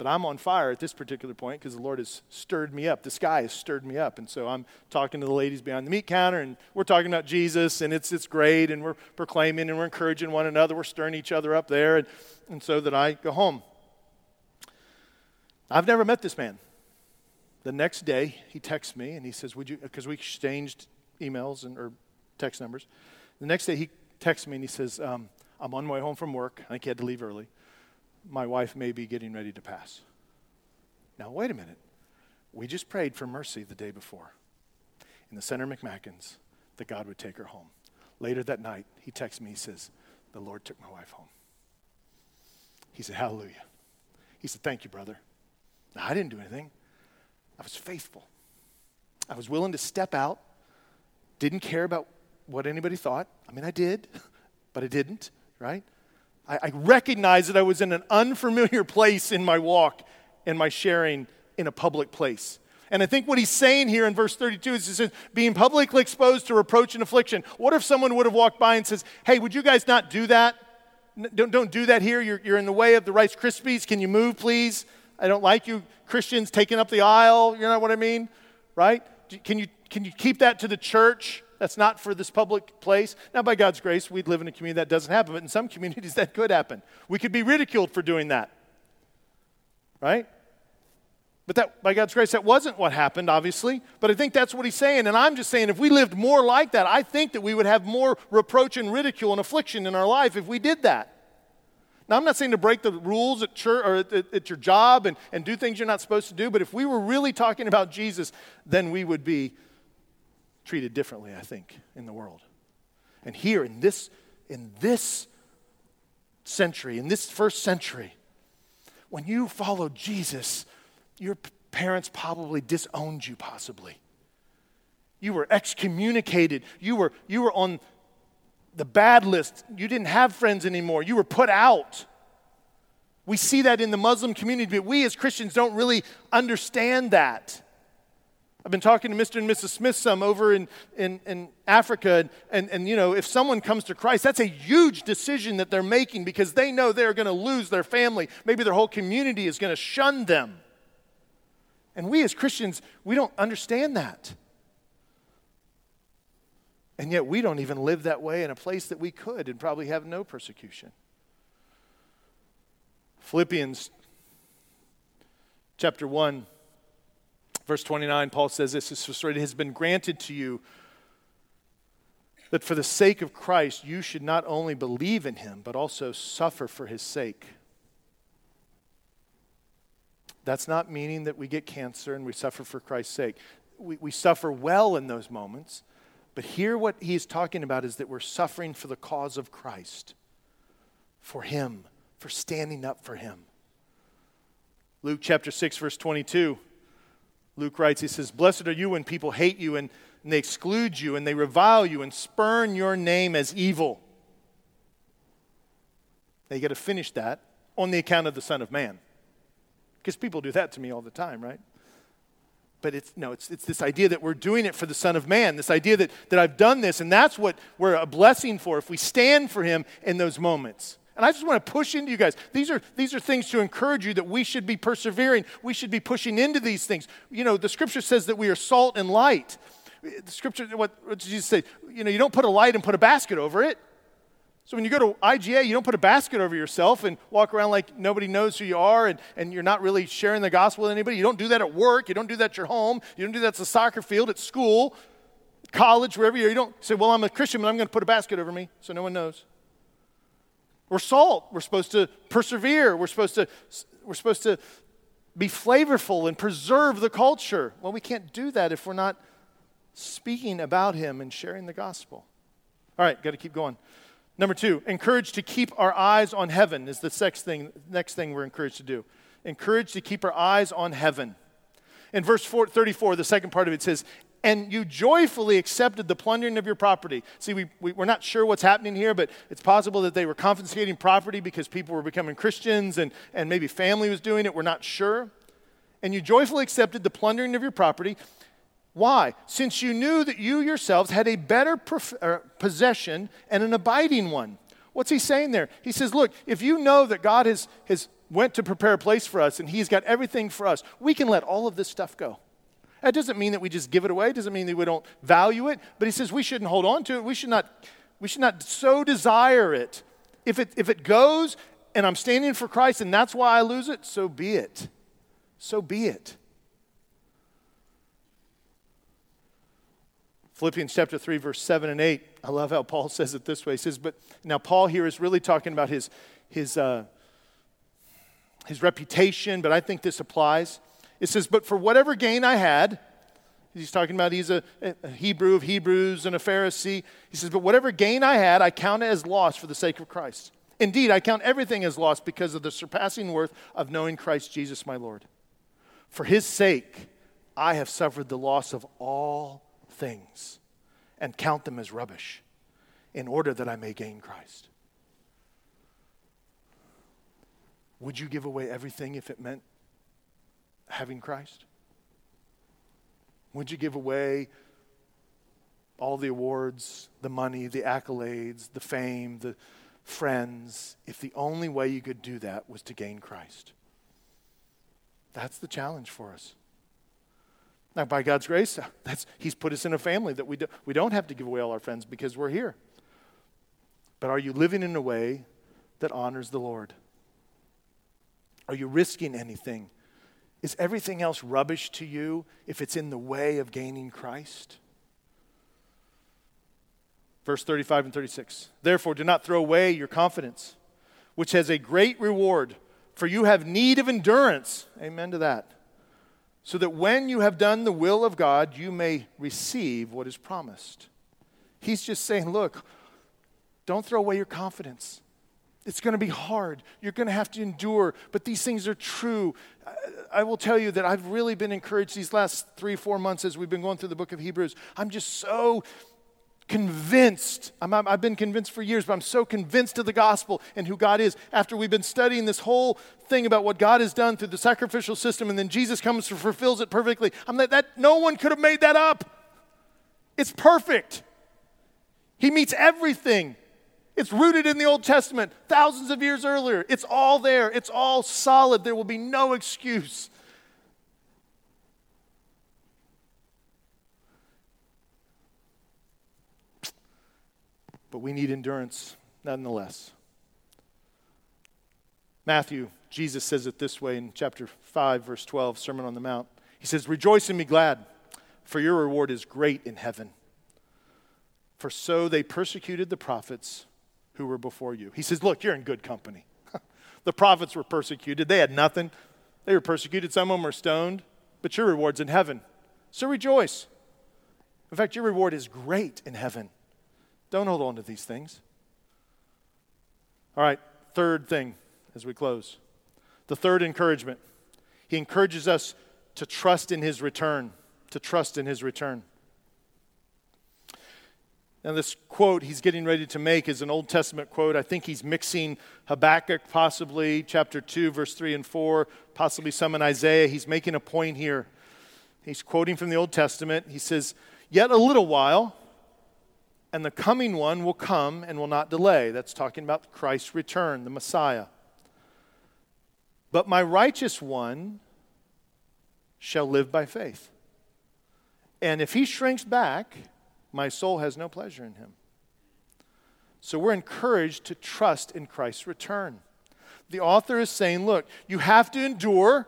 but I'm on fire at this particular point because the Lord has stirred me up. The sky has stirred me up. And so I'm talking to the ladies behind the meat counter, and we're talking about Jesus, and it's, it's great, and we're proclaiming and we're encouraging one another. We're stirring each other up there. And, and so that I go home. I've never met this man. The next day, he texts me and he says, Would you, because we exchanged emails and, or text numbers. The next day, he texts me and he says, um, I'm on my way home from work. I think he had to leave early. My wife may be getting ready to pass. Now, wait a minute. We just prayed for mercy the day before in the center of McMackins that God would take her home. Later that night, he texts me, he says, The Lord took my wife home. He said, Hallelujah. He said, Thank you, brother. Now, I didn't do anything. I was faithful. I was willing to step out, didn't care about what anybody thought. I mean, I did, (laughs) but I didn't, right? I, I recognized that I was in an unfamiliar place in my walk and my sharing in a public place. And I think what he's saying here in verse 32 is he says, being publicly exposed to reproach and affliction. What if someone would have walked by and says, hey, would you guys not do that? Don't, don't do that here. You're, you're in the way of the Rice Krispies. Can you move, please? I don't like you Christians taking up the aisle. You know what I mean? Right? Can you, can you keep that to the church? That's not for this public place. Now, by God's grace, we'd live in a community that doesn't happen, but in some communities (laughs) that could happen. We could be ridiculed for doing that. Right? But that, by God's grace, that wasn't what happened, obviously. But I think that's what he's saying. And I'm just saying, if we lived more like that, I think that we would have more reproach and ridicule and affliction in our life if we did that. Now, I'm not saying to break the rules at church or at, at, your job and, and do things you're not supposed to do, but if we were really talking about Jesus, then we would be treated differently, I think, in the world. And here in this, in this century, in this first century, when you followed Jesus, your parents probably disowned you, possibly. You were excommunicated. You were, you were on the bad list. You didn't have friends anymore. You were put out. We see that in the Muslim community, but we as Christians don't really understand that. I've been talking to Mr. and Mrs. Smith some over in, in, in Africa, and, and, and, you know, if someone comes to Christ, that's a huge decision that they're making because they know they're going to lose their family. Maybe their whole community is going to shun them. And we as Christians, we don't understand that. And yet we don't even live that way in a place that we could and probably have no persecution. Philippians chapter 1 Verse 29, Paul says this it has been granted to you that for the sake of Christ you should not only believe in him, but also suffer for his sake. That's not meaning that we get cancer and we suffer for Christ's sake. We, we suffer well in those moments, but here what he's talking about is that we're suffering for the cause of Christ, for him, for standing up for him. Luke chapter 6, verse 22. Luke writes, he says, Blessed are you when people hate you and, and they exclude you and they revile you and spurn your name as evil. Now you got to finish that on the account of the Son of Man. Because people do that to me all the time, right? But it's no, it's, it's this idea that we're doing it for the Son of Man, this idea that, that I've done this, and that's what we're a blessing for if we stand for him in those moments. And I just want to push into you guys. These are, these are things to encourage you that we should be persevering. We should be pushing into these things. You know, the scripture says that we are salt and light. The scripture, what, what did Jesus say? You know, you don't put a light and put a basket over it. So when you go to IGA, you don't put a basket over yourself and walk around like nobody knows who you are and, and you're not really sharing the gospel with anybody. You don't do that at work. You don't do that at your home. You don't do that at the soccer field, at school, college, wherever you're. You don't say, well, I'm a Christian, but I'm going to put a basket over me so no one knows. We're salt. We're supposed to persevere. We're supposed to, we're supposed to be flavorful and preserve the culture. Well, we can't do that if we're not speaking about Him and sharing the gospel. All right, got to keep going. Number two, encouraged to keep our eyes on heaven is the next thing, next thing we're encouraged to do. Encouraged to keep our eyes on heaven. In verse 4, 34, the second part of it says, and you joyfully accepted the plundering of your property. See, we, we, are not sure what's happening here, but it's possible that they were confiscating property because people were becoming Christians and, and maybe family was doing it. We're not sure. And you joyfully accepted the plundering of your property. Why? Since you knew that you yourselves had a better prof- uh, possession and an abiding one. What's he saying there? He says, Look, if you know that God has, has went to prepare a place for us and he's got everything for us, we can let all of this stuff go. That doesn't mean that we just give it away. It doesn't mean that we don't value it. But he says we shouldn't hold on to it. We should not, we should not so desire it. If it, if it goes and I'm standing for Christ and that's why I lose it, so be it. So be it. Philippians chapter 3, verse 7 and 8. I love how Paul (laughs) says it this way. He says, but now Paul here is really talking about his, his, uh, his reputation, but I think this applies. It says, But for whatever gain I had, he's talking about he's a, a, Hebrew of Hebrews and a Pharisee. He says, But whatever gain I had, I count it as loss for the sake of Christ. Indeed, I count everything as loss because of the surpassing worth of knowing Christ Jesus my Lord. For his sake, I have suffered the loss of all things and count them as rubbish in order that I may gain Christ. Would you give away everything if it meant having Christ? Would you give away all the awards, the money, the accolades, the fame, the friends, if the only way you could do that was to gain Christ? That's the challenge for us. Now, by God's grace, (laughs) that's, He's put us in a family that we, do, we don't have to give away all our friends because we're here. But are you living in a way that honors the Lord? Are you risking anything is everything else rubbish to you if it's in the way of gaining Christ? Verse 35 and 36. Therefore, do not throw away your confidence, which has a great reward, for you have need of endurance. Amen to that. So that when you have done the will of God, you may receive what is promised. He's just saying, look, don't throw away your confidence. It's going to be hard. You're going to have to endure, but these things are true. I will tell you that I've really been encouraged these last three, four months as we've been going through the book of Hebrews. I'm just so convinced. i have been convinced for years, but I'm so convinced of the gospel and who God is. After we've been studying this whole thing about what God has done through the sacrificial system, and then Jesus comes and fulfills it perfectly. I'm like, that no one could have made that up. It's perfect. He meets everything. It's rooted in the Old Testament, thousands of years earlier. It's all there. It's all solid. There will be no excuse. but we need endurance nonetheless. Matthew, Jesus says it this way in chapter 5, verse 12, Sermon on the Mount. He says, Rejoice and be glad, for your reward is great in heaven. For so they persecuted the prophets who were before you. He says, Look, you're in good company. (laughs) the prophets were persecuted, they had nothing. They were persecuted, some of them were stoned, but your reward's in heaven. So rejoice. In fact, your reward is great in heaven. Don't hold on to these things. All right, third thing as we close. The third encouragement. He encourages us to trust in his return, to trust in his return. Now, this quote he's getting ready to make is an Old Testament quote. I think he's mixing Habakkuk, possibly chapter 2, verse 3 and 4, possibly some in Isaiah. He's making a point here. He's quoting from the Old Testament. He says, Yet a little while, and the coming one will come and will not delay. That's talking about Christ's return, the Messiah. But my righteous one shall live by faith. And if he shrinks back, my soul has no pleasure in him. So we're encouraged to trust in Christ's return. The author is saying, look, you have to endure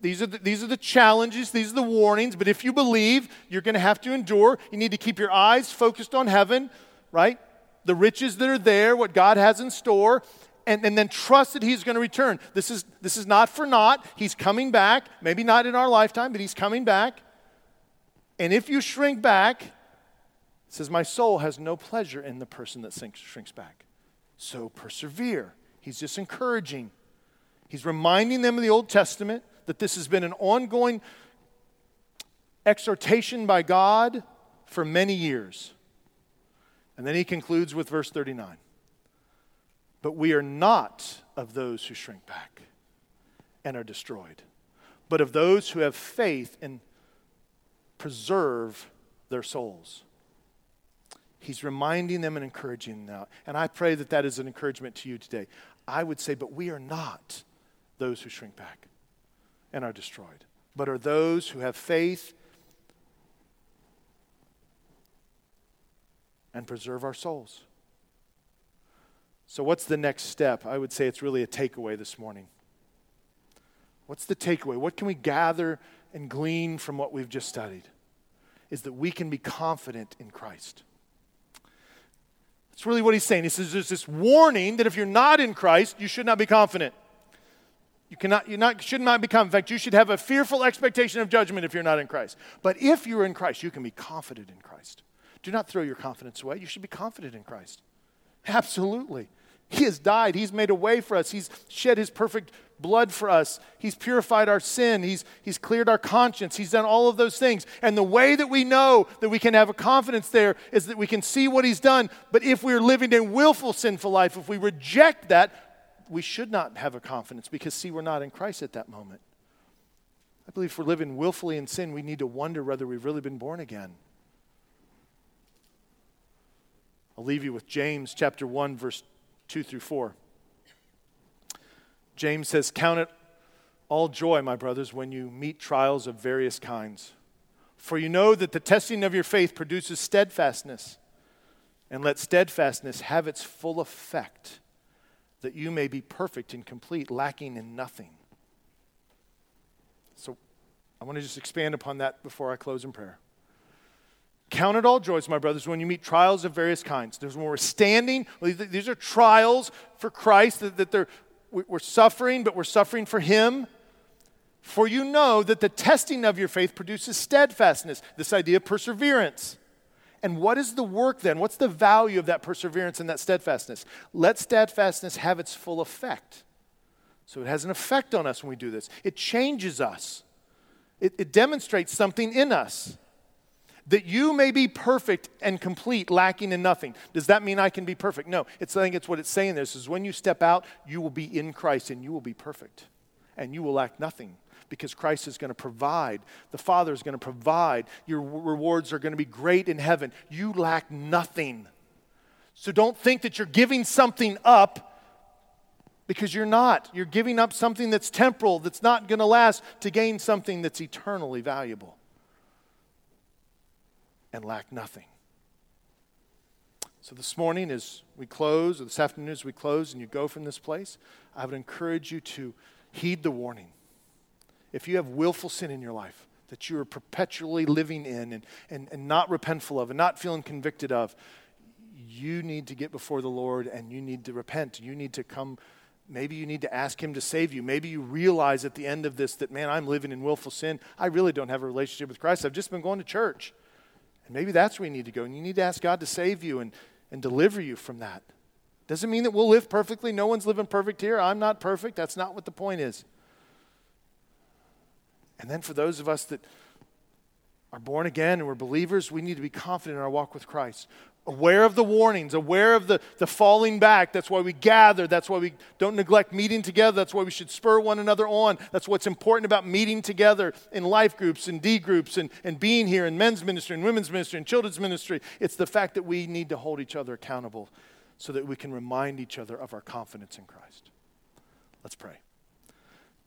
these are, the, these are the challenges, these are the warnings, but if you believe, you're going to have to endure. You need to keep your eyes focused on heaven, right? The riches that are there, what God has in store, and, and then trust that He's going to return. This is, this is not for naught. He's coming back, maybe not in our lifetime, but He's coming back. And if you shrink back, says, My soul has no pleasure in the person that shrinks back. So persevere. He's just encouraging. He's reminding them of the Old Testament that this has been an ongoing exhortation by God for many years. And then he concludes with verse 39 But we are not of those who shrink back and are destroyed, but of those who have faith and preserve their souls. He's reminding them and encouraging them. And I pray that that is an encouragement to you today. I would say, but we are not those who shrink back and are destroyed, but are those who have faith and preserve our souls. So, what's the next step? I would say it's really a takeaway this morning. What's the takeaway? What can we gather and glean from what we've just studied? Is that we can be confident in Christ. That's really what he's saying. He says there's this warning that if you're not in Christ, you should not be confident. You cannot, you not, should not become. In fact, you should have a fearful expectation of judgment if you're not in Christ. But if you're in Christ, you can be confident in Christ. Do not throw your confidence away. You should be confident in Christ. Absolutely. He has died. He's made a way for us. He's shed his perfect blood for us. He's purified our sin. He's, he's cleared our conscience. He's done all of those things. And the way that we know that we can have a confidence there is that we can see what he's done. But if we're living a willful, sinful life, if we reject that, we should not have a confidence because, see, we're not in Christ at that moment. I believe if we're living willfully in sin, we need to wonder whether we've really been born again. I'll leave you with James chapter 1, verse 2 through 4. James says, Count it all joy, my brothers, when you meet trials of various kinds. For you know that the testing of your faith produces steadfastness. And let steadfastness have its full effect that you may be perfect and complete, lacking in nothing. So I want to just expand upon that before I close in prayer. Count it all joys, my brothers, when you meet trials of various kinds. There's when we're standing, these are trials for Christ, that, that they're, we're suffering, but we're suffering for Him. For you know that the testing of your faith produces steadfastness, this idea of perseverance. And what is the work then? What's the value of that perseverance and that steadfastness? Let steadfastness have its full effect. So it has an effect on us when we do this. It changes us, it, it demonstrates something in us. That you may be perfect and complete, lacking in nothing. Does that mean I can be perfect? No. It's I think it's what it's saying this is when you step out, you will be in Christ and you will be perfect. And you will lack nothing because Christ is going to provide. The Father is going to provide. Your rewards are going to be great in heaven. You lack nothing. So don't think that you're giving something up because you're not. You're giving up something that's temporal, that's not going to last, to gain something that's eternally valuable and lack nothing. So, this morning, as we close, or this afternoon, as we close, and you go from this place, I would encourage you to heed the warning. If you have willful sin in your life that you are perpetually living in and, and, and not repentful of and not feeling convicted of, you need to get before the Lord and you need to repent. You need to come. Maybe you need to ask Him to save you. Maybe you realize at the end of this that, man, I'm living in willful sin. I really don't have a relationship with Christ. I've just been going to church. And maybe that's where you need to go. And you need to ask God to save you and, and deliver you from that. Doesn't mean that we'll live perfectly. No one's living perfect here. I'm not perfect. That's not what the point is. And then for those of us that are born again and we're believers, we need to be confident in our walk with Christ. Aware of the warnings, aware of the, the falling back. That's why we gather. That's why we don't neglect meeting together. That's why we should spur one another on. That's what's important about meeting together in life groups and D groups and, and being here in men's ministry and women's ministry and children's ministry. It's the fact that we need to hold each other accountable so that we can remind each other of our confidence in Christ. Let's pray.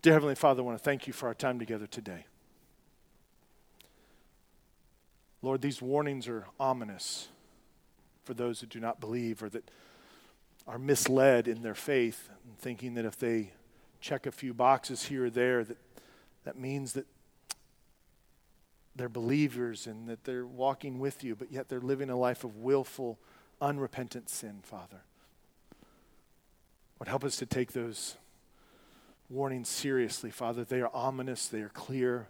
Dear Heavenly Father, I want to thank you for our time together today. Lord, these warnings are ominous for those that do not believe or that are misled in their faith and thinking that if they check a few boxes here or there that that means that they're believers and that they're walking with you but yet they're living a life of willful unrepentant sin father. Lord, help us to take those warnings seriously father. They are ominous. They are clear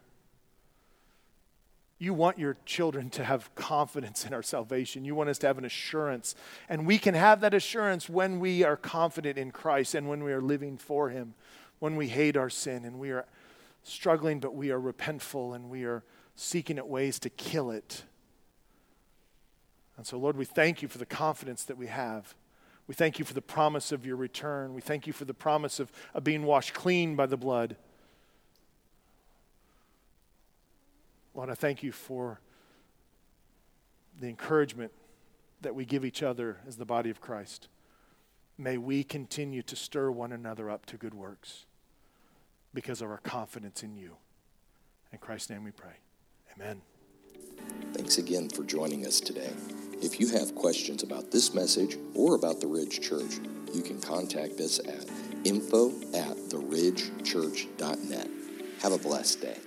you want your children to have confidence in our salvation. You want us to have an assurance. And we can have that assurance when we are confident in Christ and when we are living for Him, when we hate our sin and we are struggling, but we are repentful and we are seeking at ways to kill it. And so, Lord, we thank you for the confidence that we have. We thank you for the promise of your return. We thank you for the promise of, of being washed clean by the blood. Lord, I thank you for the encouragement that we give each other as the body of Christ. May we continue to stir one another up to good works because of our confidence in you. In Christ's name we pray. Amen. Thanks again for joining us today. If you have questions about this message or about the Ridge Church, you can contact us at info at theridgechurch.net. Have a blessed day.